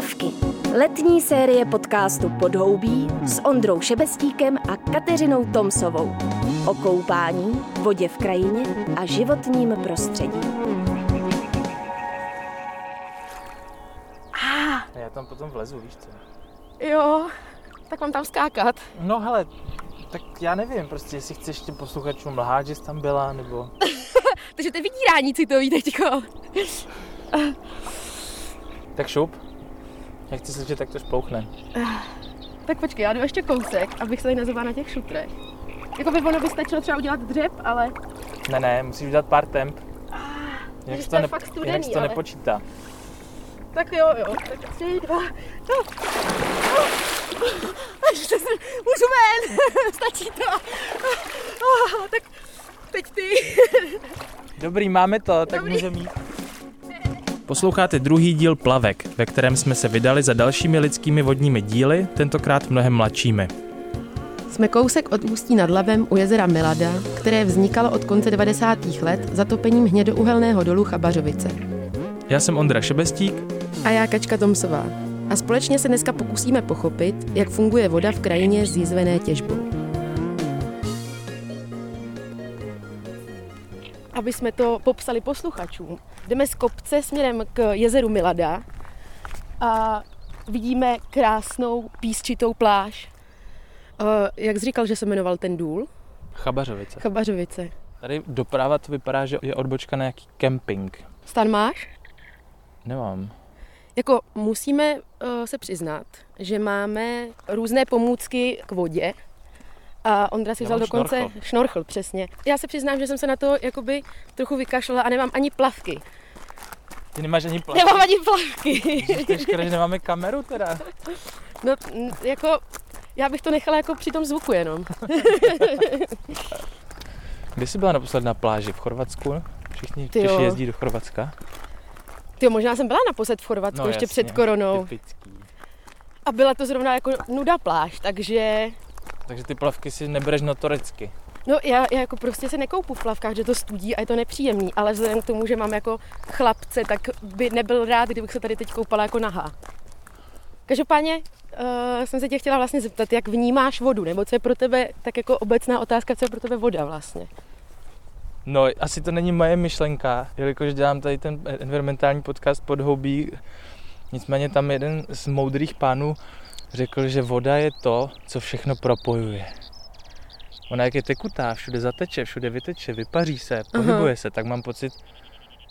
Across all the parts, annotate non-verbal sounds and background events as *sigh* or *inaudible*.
Plavky. Letní série podcastu Podhoubí s Ondrou Šebestíkem a Kateřinou Tomsovou. O koupání, vodě v krajině a životním prostředí. Já tam potom vlezu, víš co? Jo, tak mám tam skákat. No hele, tak já nevím, prostě jestli chceš těm posluchačům lhát, že jsi tam byla, nebo... *laughs* Takže to je vydírání citový teďko. Tak šup. Já chci slyšet, tak to šplouchne. Tak počkej, já jdu ještě kousek, abych se tady nazvala na těch šutrech. Jako by ono by stačilo třeba udělat dřep, ale Ne, ne, musíš udělat pár temp. Jinak takže se to to, fakt ne, studený, jinak to ale- nepočítá. tak jo, jo. Tak tři, dva, no. Až se můžu ven, *laughs* stačí to. Ah, tak teď ty. Dobrý, máme to, tak Dobrý. můžeme jít. Posloucháte druhý díl Plavek, ve kterém jsme se vydali za dalšími lidskými vodními díly, tentokrát mnohem mladšími. Jsme kousek od Ústí nad Labem u jezera Milada, které vznikalo od konce 90. let zatopením hnědouhelného dolu Chabařovice. Já jsem Ondra Šebestík A já Kačka Tomsová. A společně se dneska pokusíme pochopit, jak funguje voda v krajině zjizvené těžbou. Aby jsme to popsali posluchačům, jdeme z kopce směrem k jezeru Milada a vidíme krásnou písčitou pláž. Uh, jak jsi říkal, že se jmenoval ten důl? Chabařovice. Chabařovice. Tady doprava to vypadá, že je odbočka na nějaký kemping. Stan máš? Nemám. Jako musíme uh, se přiznat, že máme různé pomůcky k vodě. A Ondra si Já vzal mám dokonce šnorchl. šnorchl, přesně. Já se přiznám, že jsem se na to jakoby trochu vykašlala a nemám ani plavky. Ty nemáš ani plavky. Nemám ani plavky. To je škoda, že nemáme kameru teda. No, jako, já bych to nechala jako při tom zvuku jenom. *laughs* Kdy jsi byla naposled na pláži? V Chorvatsku? Všichni Ty Češi jezdí do Chorvatska? Ty možná jsem byla naposled v Chorvatsku, ještě před koronou. Typický. A byla to zrovna jako nuda pláž, takže Takže ty plavky si nebereš notoricky. No já, já jako prostě se nekoupu v plavkách, že to studí a je to nepříjemný, ale vzhledem k tomu, že mám jako chlapce, tak by nebyl rád, kdybych se tady teď koupala jako nahá. Každopádně uh, jsem se tě chtěla vlastně zeptat, jak vnímáš vodu, nebo co je pro tebe, tak jako obecná otázka, co je pro tebe voda vlastně. No, asi to není moje myšlenka, jelikož dělám tady ten environmentální podcast Podhoubí. Nicméně tam jeden z moudrých pánů řekl, že voda je to, co všechno propojuje. Ona jak je tekutá, všude zateče, všude vyteče, vypaří se, pohybuje se, tak mám pocit,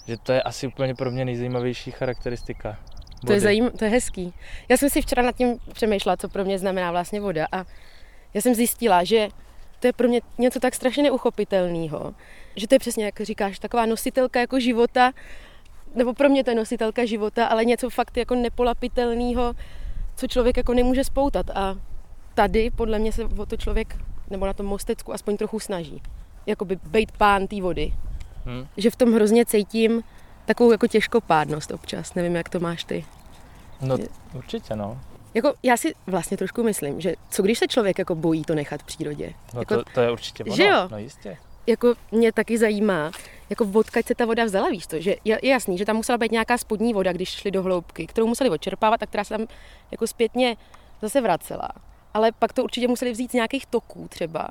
že to je asi úplně pro mě nejzajímavější charakteristika. To je, zajím, to je hezký. Já jsem si včera nad tím přemýšlela, co pro mě znamená vlastně voda a já jsem zjistila, že to je pro mě něco tak strašně neuchopitelného, že to je přesně, jak říkáš, taková nositelka jako života, nebo pro mě to je nositelka života, ale něco fakt jako nepolapitelného, co člověk jako nemůže spoutat. A tady podle mě se o to člověk, nebo na tom mostecku aspoň trochu snaží. Jakoby bejt pán té vody. Hm. Že v tom hrozně cítím takovou jako těžkopádnost občas. Nevím, jak to máš ty. No určitě no. Jako já si vlastně trošku myslím, že co když se člověk jako bojí to nechat v přírodě? no jako, to, to, je určitě ono. že jo? No jistě. Jako mě taky zajímá, jako odkud se ta voda vzala, víš to, že je, je jasný, že tam musela být nějaká spodní voda, když šli do hloubky, kterou museli odčerpávat a která se tam jako zpětně zase vracela. Ale pak to určitě museli vzít z nějakých toků třeba.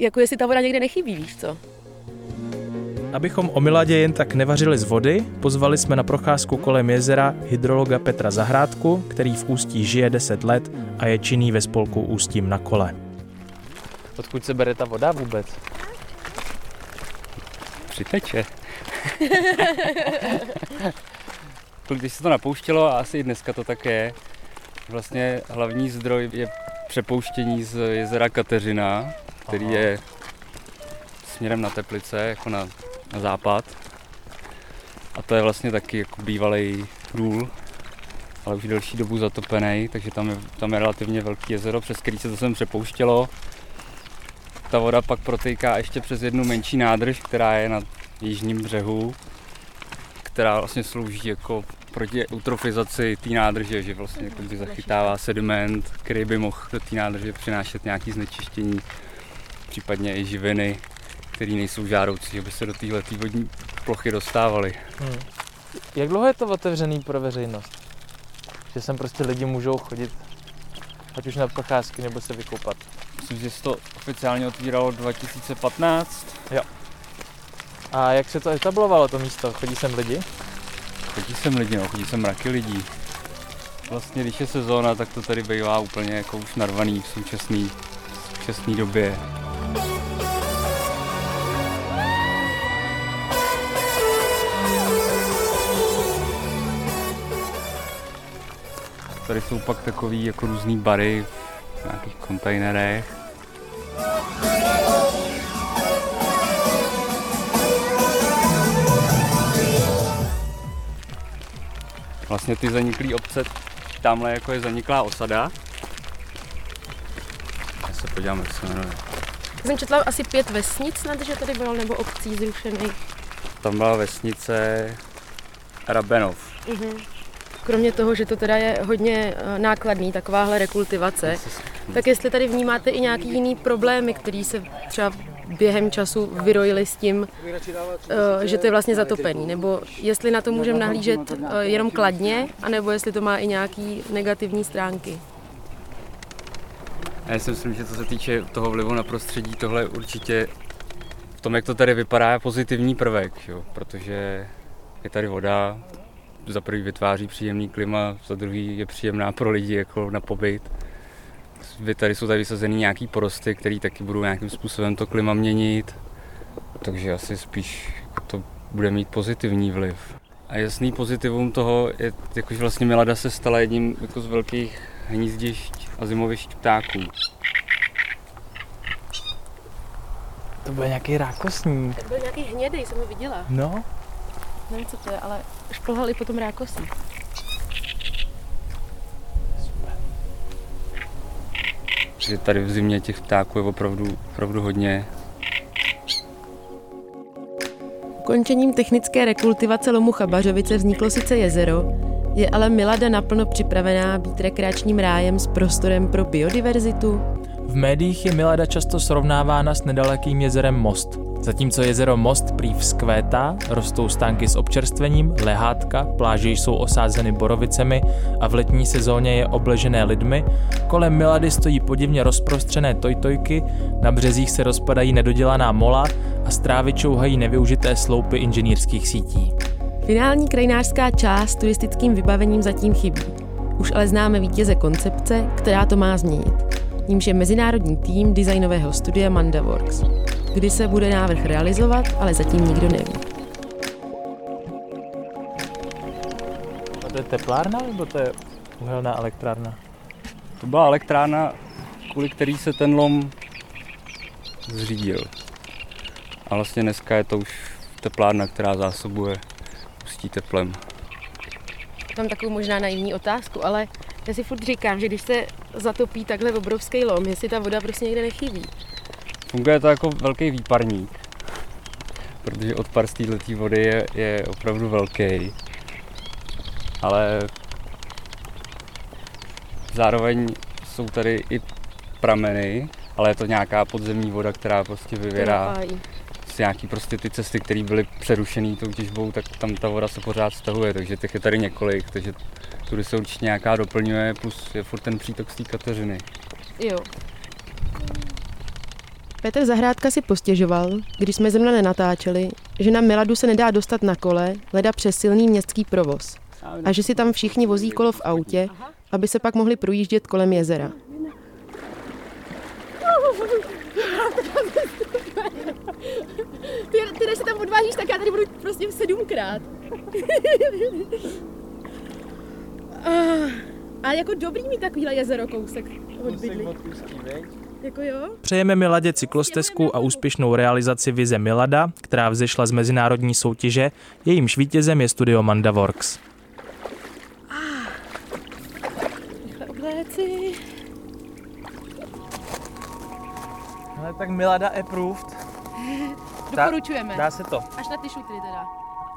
Jako jestli ta voda někde nechybí, víš co? Abychom o Miladě jen tak nevařili z vody, pozvali jsme na procházku kolem jezera hydrologa Petra Zahrádku, který v Ústí žije 10 let a je činný ve spolku Ústím na kole. Odkud se bere ta voda vůbec? Přiteče. Když se to napouštělo, a asi i dneska to tak je, vlastně hlavní zdroj je přepouštění z jezera Kateřina, který Aha. je směrem na Teplice, jako na, na západ. A to je vlastně taky jako bývalý důl, ale už delší dobu zatopený, takže tam je, tam je relativně velký jezero, přes který se to sem přepouštělo. Ta voda pak protejká ještě přes jednu menší nádrž, která je na jižním břehu, která vlastně slouží jako proti eutrofizaci té nádrže, že vlastně jako by zachytává sediment, který by mohl do té nádrže přinášet nějaké znečištění, případně i živiny, které nejsou žádoucí, že by se do téhle vodní plochy dostávaly. Hmm. Jak dlouho je to otevřený pro veřejnost? že sem prostě lidi můžou chodit, ať už na procházky nebo se vykoupat. Myslím, že se to oficiálně otvíralo 2015. A jak se to etablovalo, to místo? Chodí sem lidi? Chodí sem lidi, no, chodí sem mraky lidí. Vlastně, když je sezóna, tak to tady bývá úplně jako už narvaný v současné současné době. Tady jsou pak takový jako různý bary v nějakých kontejnerech. Vlastně ty zaniklé obce, tamhle jako je zaniklá osada. Já se podívám, jak se jmenuje. Já jsem četla asi pět vesnic snad, že tady bylo, nebo obcí zrušených. Tam byla vesnice Rabenov. Mhm. Kromě toho, že to teda je hodně eh, nákladný, takováhle rekultivace, tak jestli tady vnímáte i nějaký jiný problémy, který se třeba během času vyrojili s tím, eh, že to je vlastně zatopený, nebo jestli na to můžeme nahlížet eh, jenom kladně, anebo jestli to má i nějaký negativní stránky. Já si myslím, že co se týče toho vlivu na prostředí, tohle určitě v tom, jak to tady vypadá, pozitivní prvek, jo? protože je tady voda, za prvý vytváří příjemný klima, za druhý je příjemná pro lidi jako na pobyt. Tady jsou tady vysazený nějaký porosty, které taky budou nějakým způsobem to klima měnit, takže asi spíš to bude mít pozitivní vliv. A jasný pozitivum toho je, jakože vlastně Milada se stala jedním jako z velkých hnízdišť a zimovišť ptáků. To byl nějaký rákosník. To byl nějaký hnědej, jsem ho viděla. No, Nevím, co to je, ale šplhali potom rákosí. Že tady v zimě těch ptáků je opravdu, opravdu hodně. Ukončením technické rekultivace lomu Chabařovice vzniklo sice jezero, je ale Milada naplno připravená být rekreačním rájem s prostorem pro biodiverzitu? v médiích je Milada často srovnávána s nedalekým jezerem Most. Zatímco jezero Most prý vzkvétá, rostou stánky s občerstvením, lehátka, pláže jsou osázeny borovicemi a v letní sezóně je obležené lidmi, kolem Milady stojí podivně rozprostřené tojtojky, na březích se rozpadají nedodělaná mola a strávy čouhají nevyužité sloupy inženýrských sítí. Finální krajinářská část turistickým vybavením zatím chybí. Už ale známe vítěze koncepce, která to má změnit. Nímž je mezinárodní tým designového studia Mandaworks. Kdy se bude návrh realizovat, ale zatím nikdo neví. A to je teplárna nebo to je uhelná elektrárna? To byla elektrárna, kvůli který se ten lom zřídil. A vlastně dneska je to už teplárna, která zásobuje pustí teplem. Mám takovou možná naivní otázku, ale já si furt říkám, že když se zatopí takhle obrovský lom, jestli ta voda prostě někde nechybí. Funguje to jako velký výparník, protože odpar z této vody je, je opravdu velký. Ale zároveň jsou tady i prameny, ale je to nějaká podzemní voda, která prostě vyvěrá z nějaký prostě ty cesty, které byly přerušené tou těžbou, tak tam ta voda se pořád stahuje, takže těch je tady několik, takže tudy se určitě nějaká doplňuje, plus je furt ten přítok z té Kateřiny. Jo. Petr Zahrádka si postěžoval, když jsme zrovna nenatáčeli, že na Miladu se nedá dostat na kole, leda přes silný městský provoz. A že si tam všichni vozí kolo v autě, aby se pak mohli projíždět kolem jezera. Ty, ty než se tam odvážíš, tak já tady budu prostě sedmkrát. A jako dobrý mít takovýhle jezero kousek od bydlí. Jako jo? Přejeme Miladě cyklostezku a úspěšnou realizaci vize Milada, která vzešla z mezinárodní soutěže, jejímž vítězem je studio Mandaworks. Rychle obléci. Ale tak Milada approved. *laughs* Doporučujeme. Dá se to. Až na ty šutry teda.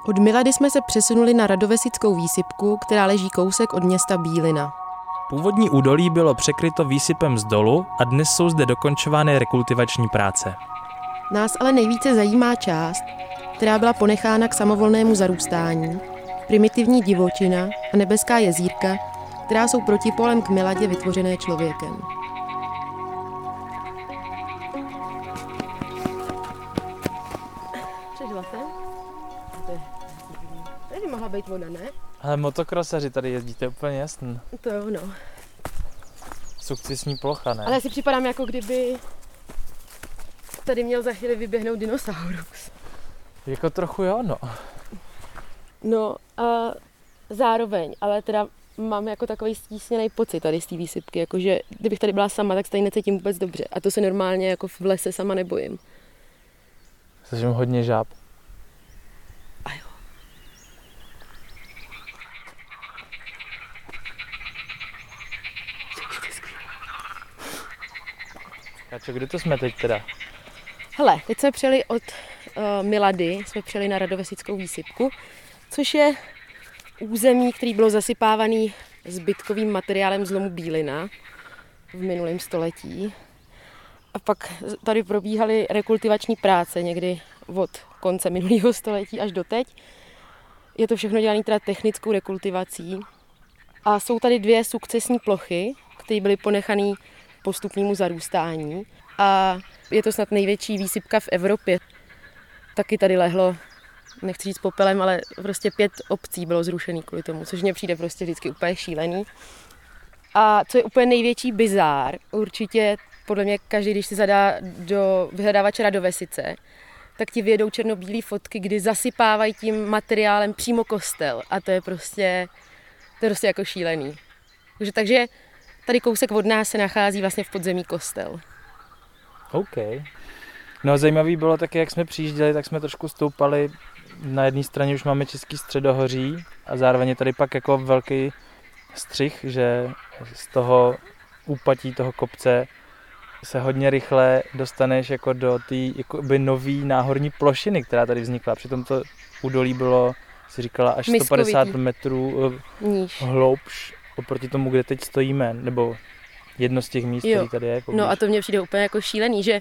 Od Milady jsme se přesunuli na Radovesickou výsypku, která leží kousek od města Bílina. Původní údolí bylo překryto výsypem z dolu a dnes jsou zde dokončovány rekultivační práce. Nás ale nejvíce zajímá část, která byla ponechána k samovolnému zarůstání, primitivní divočina a nebeská jezírka, která jsou protipolem k miladě vytvořené člověkem. Přežila jsem? Tady mohla být voda, ne? Ale motokrosaři tady jezdíte úplně jasný. To je ono. Sukcesní plocha, ne? Ale já si připadám, jako kdyby tady měl za chvíli vyběhnout dinosaurus. Jako trochu jo, no. No a zároveň, ale teda mám jako takový stísněný pocit tady z té výsypky, jakože kdybych tady byla sama, tak se tady necítím vůbec dobře. A to se normálně jako v lese sama nebojím. Slyším hodně žáb. A čo, kde to jsme teď teda? Hele, teď jsme přijeli od uh, Milady, jsme přijeli na Radovesickou výsypku, což je území, který bylo zasypávaný zbytkovým materiálem zlomu bílina v minulém století. A pak tady probíhaly rekultivační práce někdy od konce minulého století až do teď. Je to všechno dělané teda technickou rekultivací. A jsou tady dvě sukcesní plochy, které byly ponechané postupnému zarůstání. A je to snad největší výsypka v Evropě. Taky tady lehlo, nechci říct popelem, ale prostě pět obcí bylo zrušený kvůli tomu, což mně přijde prostě vždycky úplně šílený. A co je úplně největší bizár, určitě podle mě každý, když si zadá do vyhledávače do Vesice, tak ti vyjedou černobílé fotky, kdy zasypávají tím materiálem přímo kostel. A to je prostě, to je prostě jako šílený. Takže, takže tady kousek od nás se nachází vlastně v podzemí kostel. OK. No a zajímavý bylo také, jak jsme přijížděli, tak jsme trošku stoupali. Na jedné straně už máme Český středohoří a zároveň je tady pak jako velký střih, že z toho úpatí toho kopce se hodně rychle dostaneš jako do té jakoby nový náhorní plošiny, která tady vznikla. Přitom to údolí bylo, si říkala, až Miskovitý. 150 metrů eh, hloubš oproti tomu, kde teď stojíme, nebo jedno z těch míst, Jo. který tady je. Jako No a to mně přijde úplně jako šílený, že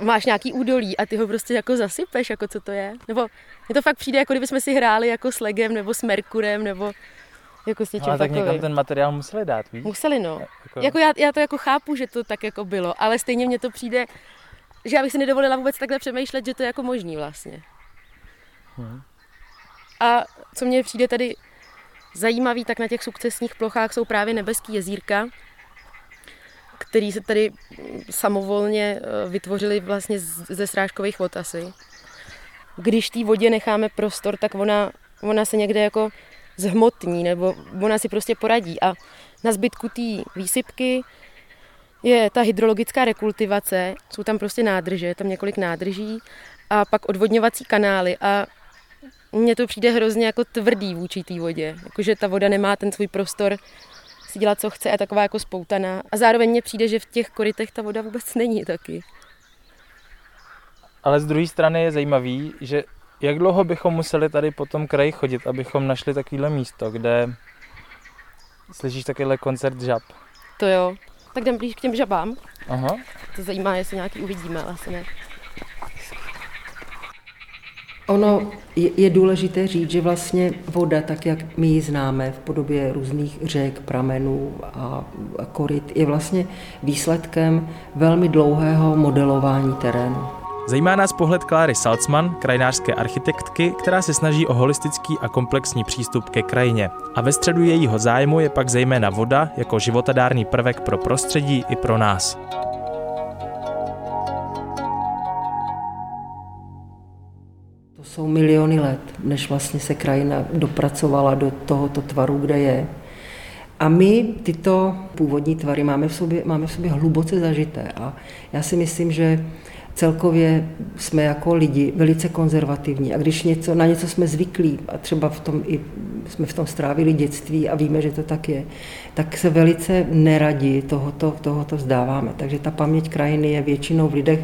máš nějaký údolí a ty ho prostě jako zasypeš, jako co to je. Nebo mně to fakt přijde, jako kdybychom si hráli jako s Legem nebo s Merkurem, nebo jako s něčím ale tak takovým. někam ten materiál museli dát, víš? Museli, no. Jako, Jako já, já to jako chápu, že to tak jako bylo, ale stejně mně to přijde, že já bych si nedovolila vůbec takhle přemýšlet, že to je jako možný vlastně. Hm. A co mně přijde tady zajímavý, tak na těch sukcesních plochách jsou právě nebeský jezírka, který se tady samovolně eh, vytvořily vlastně ze srážkových vod asi. Když té vodě necháme prostor, tak ona, ona se někde jako zhmotní, nebo ona si prostě poradí. A na zbytku té výsypky je ta hydrologická rekultivace, jsou tam prostě nádrže, tam několik nádrží a pak odvodňovací kanály a mně to přijde hrozně jako tvrdý vůči té vodě, jakože ta voda nemá ten svůj prostor si dělat, co chce, a taková jako spoutaná. A zároveň mně přijde, že v těch korytech ta voda vůbec není taky. Ale z druhé strany je zajímavý, že jak dlouho bychom museli tady po tom kraji chodit, abychom našli takovéhle místo, kde slyšíš takovýhle koncert žab. To jo. Tak jdem blíž k těm žabám. Aha. To zajímá, jestli nějaký uvidíme, ale asi ne. Ono je, je důležité říct, že vlastně voda, tak jak my ji známe v podobě různých řek, pramenů a, a koryt, je vlastně výsledkem velmi dlouhého modelování terénu. Zajímá nás pohled Kláry Salzman, krajinářské architektky, která se snaží o holistický a komplexní přístup ke krajině. A ve středu jejího zájmu je pak zejména voda jako životadárný prvek pro prostředí i pro nás. Jsou miliony let, než vlastně se krajina dopracovala do tohoto tvaru, kde je. A my tyto původní tvary máme v sobě, máme v sobě hluboce zažité. A já si myslím, že celkově jsme jako lidi velice konzervativní. A když něco, na něco jsme zvyklí, a třeba v tom i jsme v tom strávili dětství a víme, že to tak je, tak se velice neradi tohoto, tohoto vzdáváme. Takže ta paměť krajiny je většinou v lidech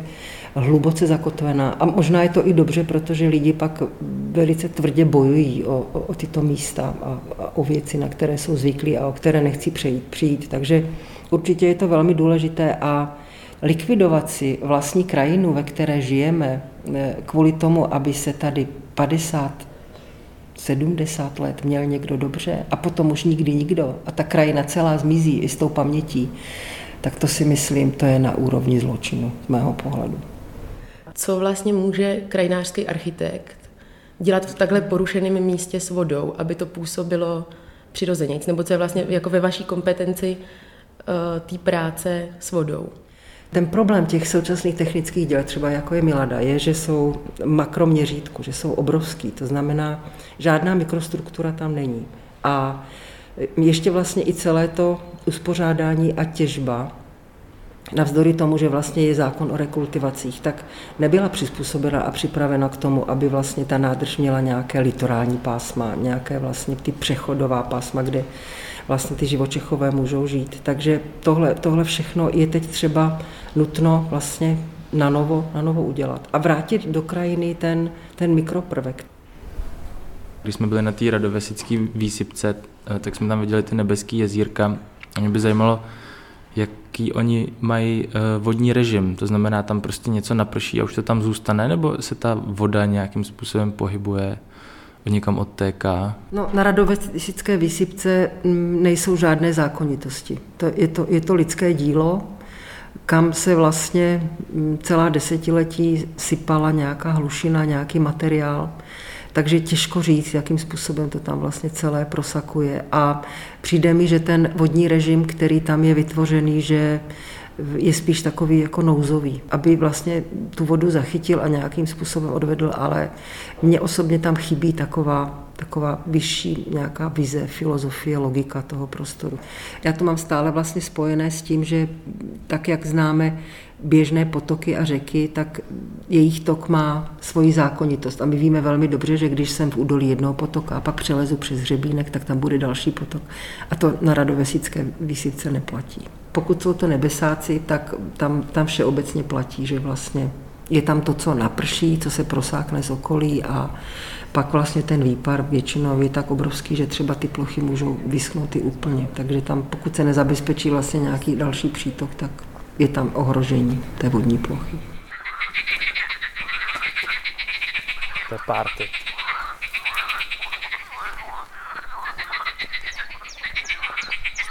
hluboce zakotvená. A možná je to i dobře, protože lidi pak velice tvrdě bojují o, o, o tyto místa a, a o věci, na které jsou zvyklí a o které nechci přejít, přijít. Takže určitě je to velmi důležité a likvidovat si vlastní krajinu, ve které žijeme, eh, kvůli tomu, aby se tady 50, 70 let měl někdo dobře a potom už nikdy nikdo a ta krajina celá zmizí i s tou pamětí, tak to si myslím, to je na úrovni zločinu z mého pohledu. Co vlastně může krajinářský architekt dělat v takhle porušeném místě s vodou, aby to působilo přirozeně? Nebo co je vlastně jako ve vaší kompetenci uh, té práce s vodou? Ten problém těch současných technických děl, třeba jako je Milada, je, že jsou makroměřítku, že jsou obrovský. To znamená, žádná mikrostruktura tam není. A ještě vlastně i celé to uspořádání a těžba, navzdory tomu, že vlastně je zákon o rekultivacích, tak nebyla přizpůsobena a připravena k tomu, aby vlastně ta nádrž měla nějaké litorální pásma, nějaké vlastně ty přechodová pásma, kde vlastně ty živočichové můžou žít. Takže tohle, tohle všechno je teď třeba nutno vlastně na novo, na novo udělat a vrátit do krajiny ten, ten mikroprvek. Když jsme byli na té radovesické výsypce, eh, tak jsme tam viděli ty nebeský jezírka. A mě by zajímalo, jaký oni mají eh, vodní režim. To znamená, tam prostě něco naprší a už to tam zůstane, nebo se ta voda nějakým způsobem pohybuje? někam odtéká? No, na radovesické výsypce mm, nejsou žádné zákonitosti. To, je, to, je to lidské dílo, kam se vlastně mm, celá desetiletí sypala nějaká hlušina, nějaký materiál. Takže těžko říct, jakým způsobem to tam vlastně celé prosakuje. A přijde mi, že ten vodní režim, který tam je vytvořený, že je spíš takový jako nouzový, aby vlastně tu vodu zachytil a nějakým způsobem odvedl, ale mně osobně tam chybí taková, taková vyšší nějaká vize, filozofie, logika toho prostoru. Já to mám stále vlastně spojené s tím, že tak, jak známe běžné potoky a řeky, tak jejich tok má svoji zákonitost. A my víme velmi dobře, že když jsem v údolí jednoho potoka a pak přelezu přes hřebínek, tak tam bude další potok. A to na radovesické výsivce neplatí. Pokud jsou to nebesáci, tak tam, tam všeobecně platí, že vlastně je tam to, co naprší, co se prosákne z okolí a pak vlastně ten výpar většinou je tak obrovský, že třeba ty plochy můžou vyschnout i úplně. Takže tam, pokud se nezabezpečí vlastně nějaký další přítok, tak je tam ohrožení té vodní plochy. To je party.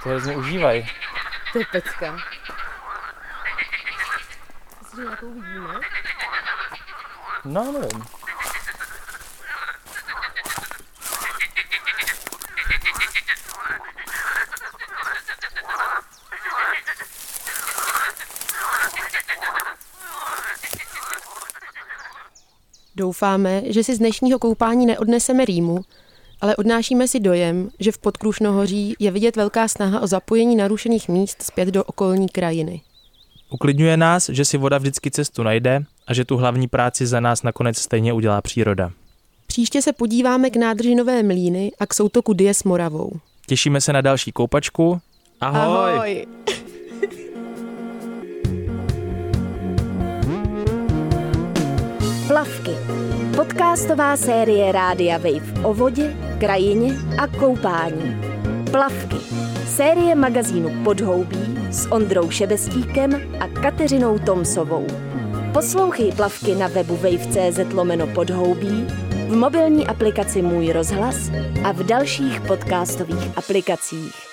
To hrozně užívají. To je pecka. Myslíš, že nějakou vidíme? No, nevím. Doufáme, že si z dnešního koupání neodneseme rýmu, ale odnášíme si dojem, že v Podkrušnohoří je vidět velká snaha o zapojení narušených míst zpět do okolní krajiny. Uklidňuje nás, že si voda vždycky cestu najde a že tu hlavní práci za nás nakonec stejně udělá příroda. Příště se podíváme k nádrži Nové Mlíny a k soutoku Die s Moravou. Těšíme se na další koupačku. Ahoj! Ahoj. Plavky. Podcastová série Rádia Wave o vodě, krajině a koupání. Plavky. Série magazínu Podhoubí s Ondrou Šebestíkem a Kateřinou Tomsovou. Poslouchej plavky na webu wave.cz lomeno podhoubí, v mobilní aplikaci Můj rozhlas a v dalších podcastových aplikacích.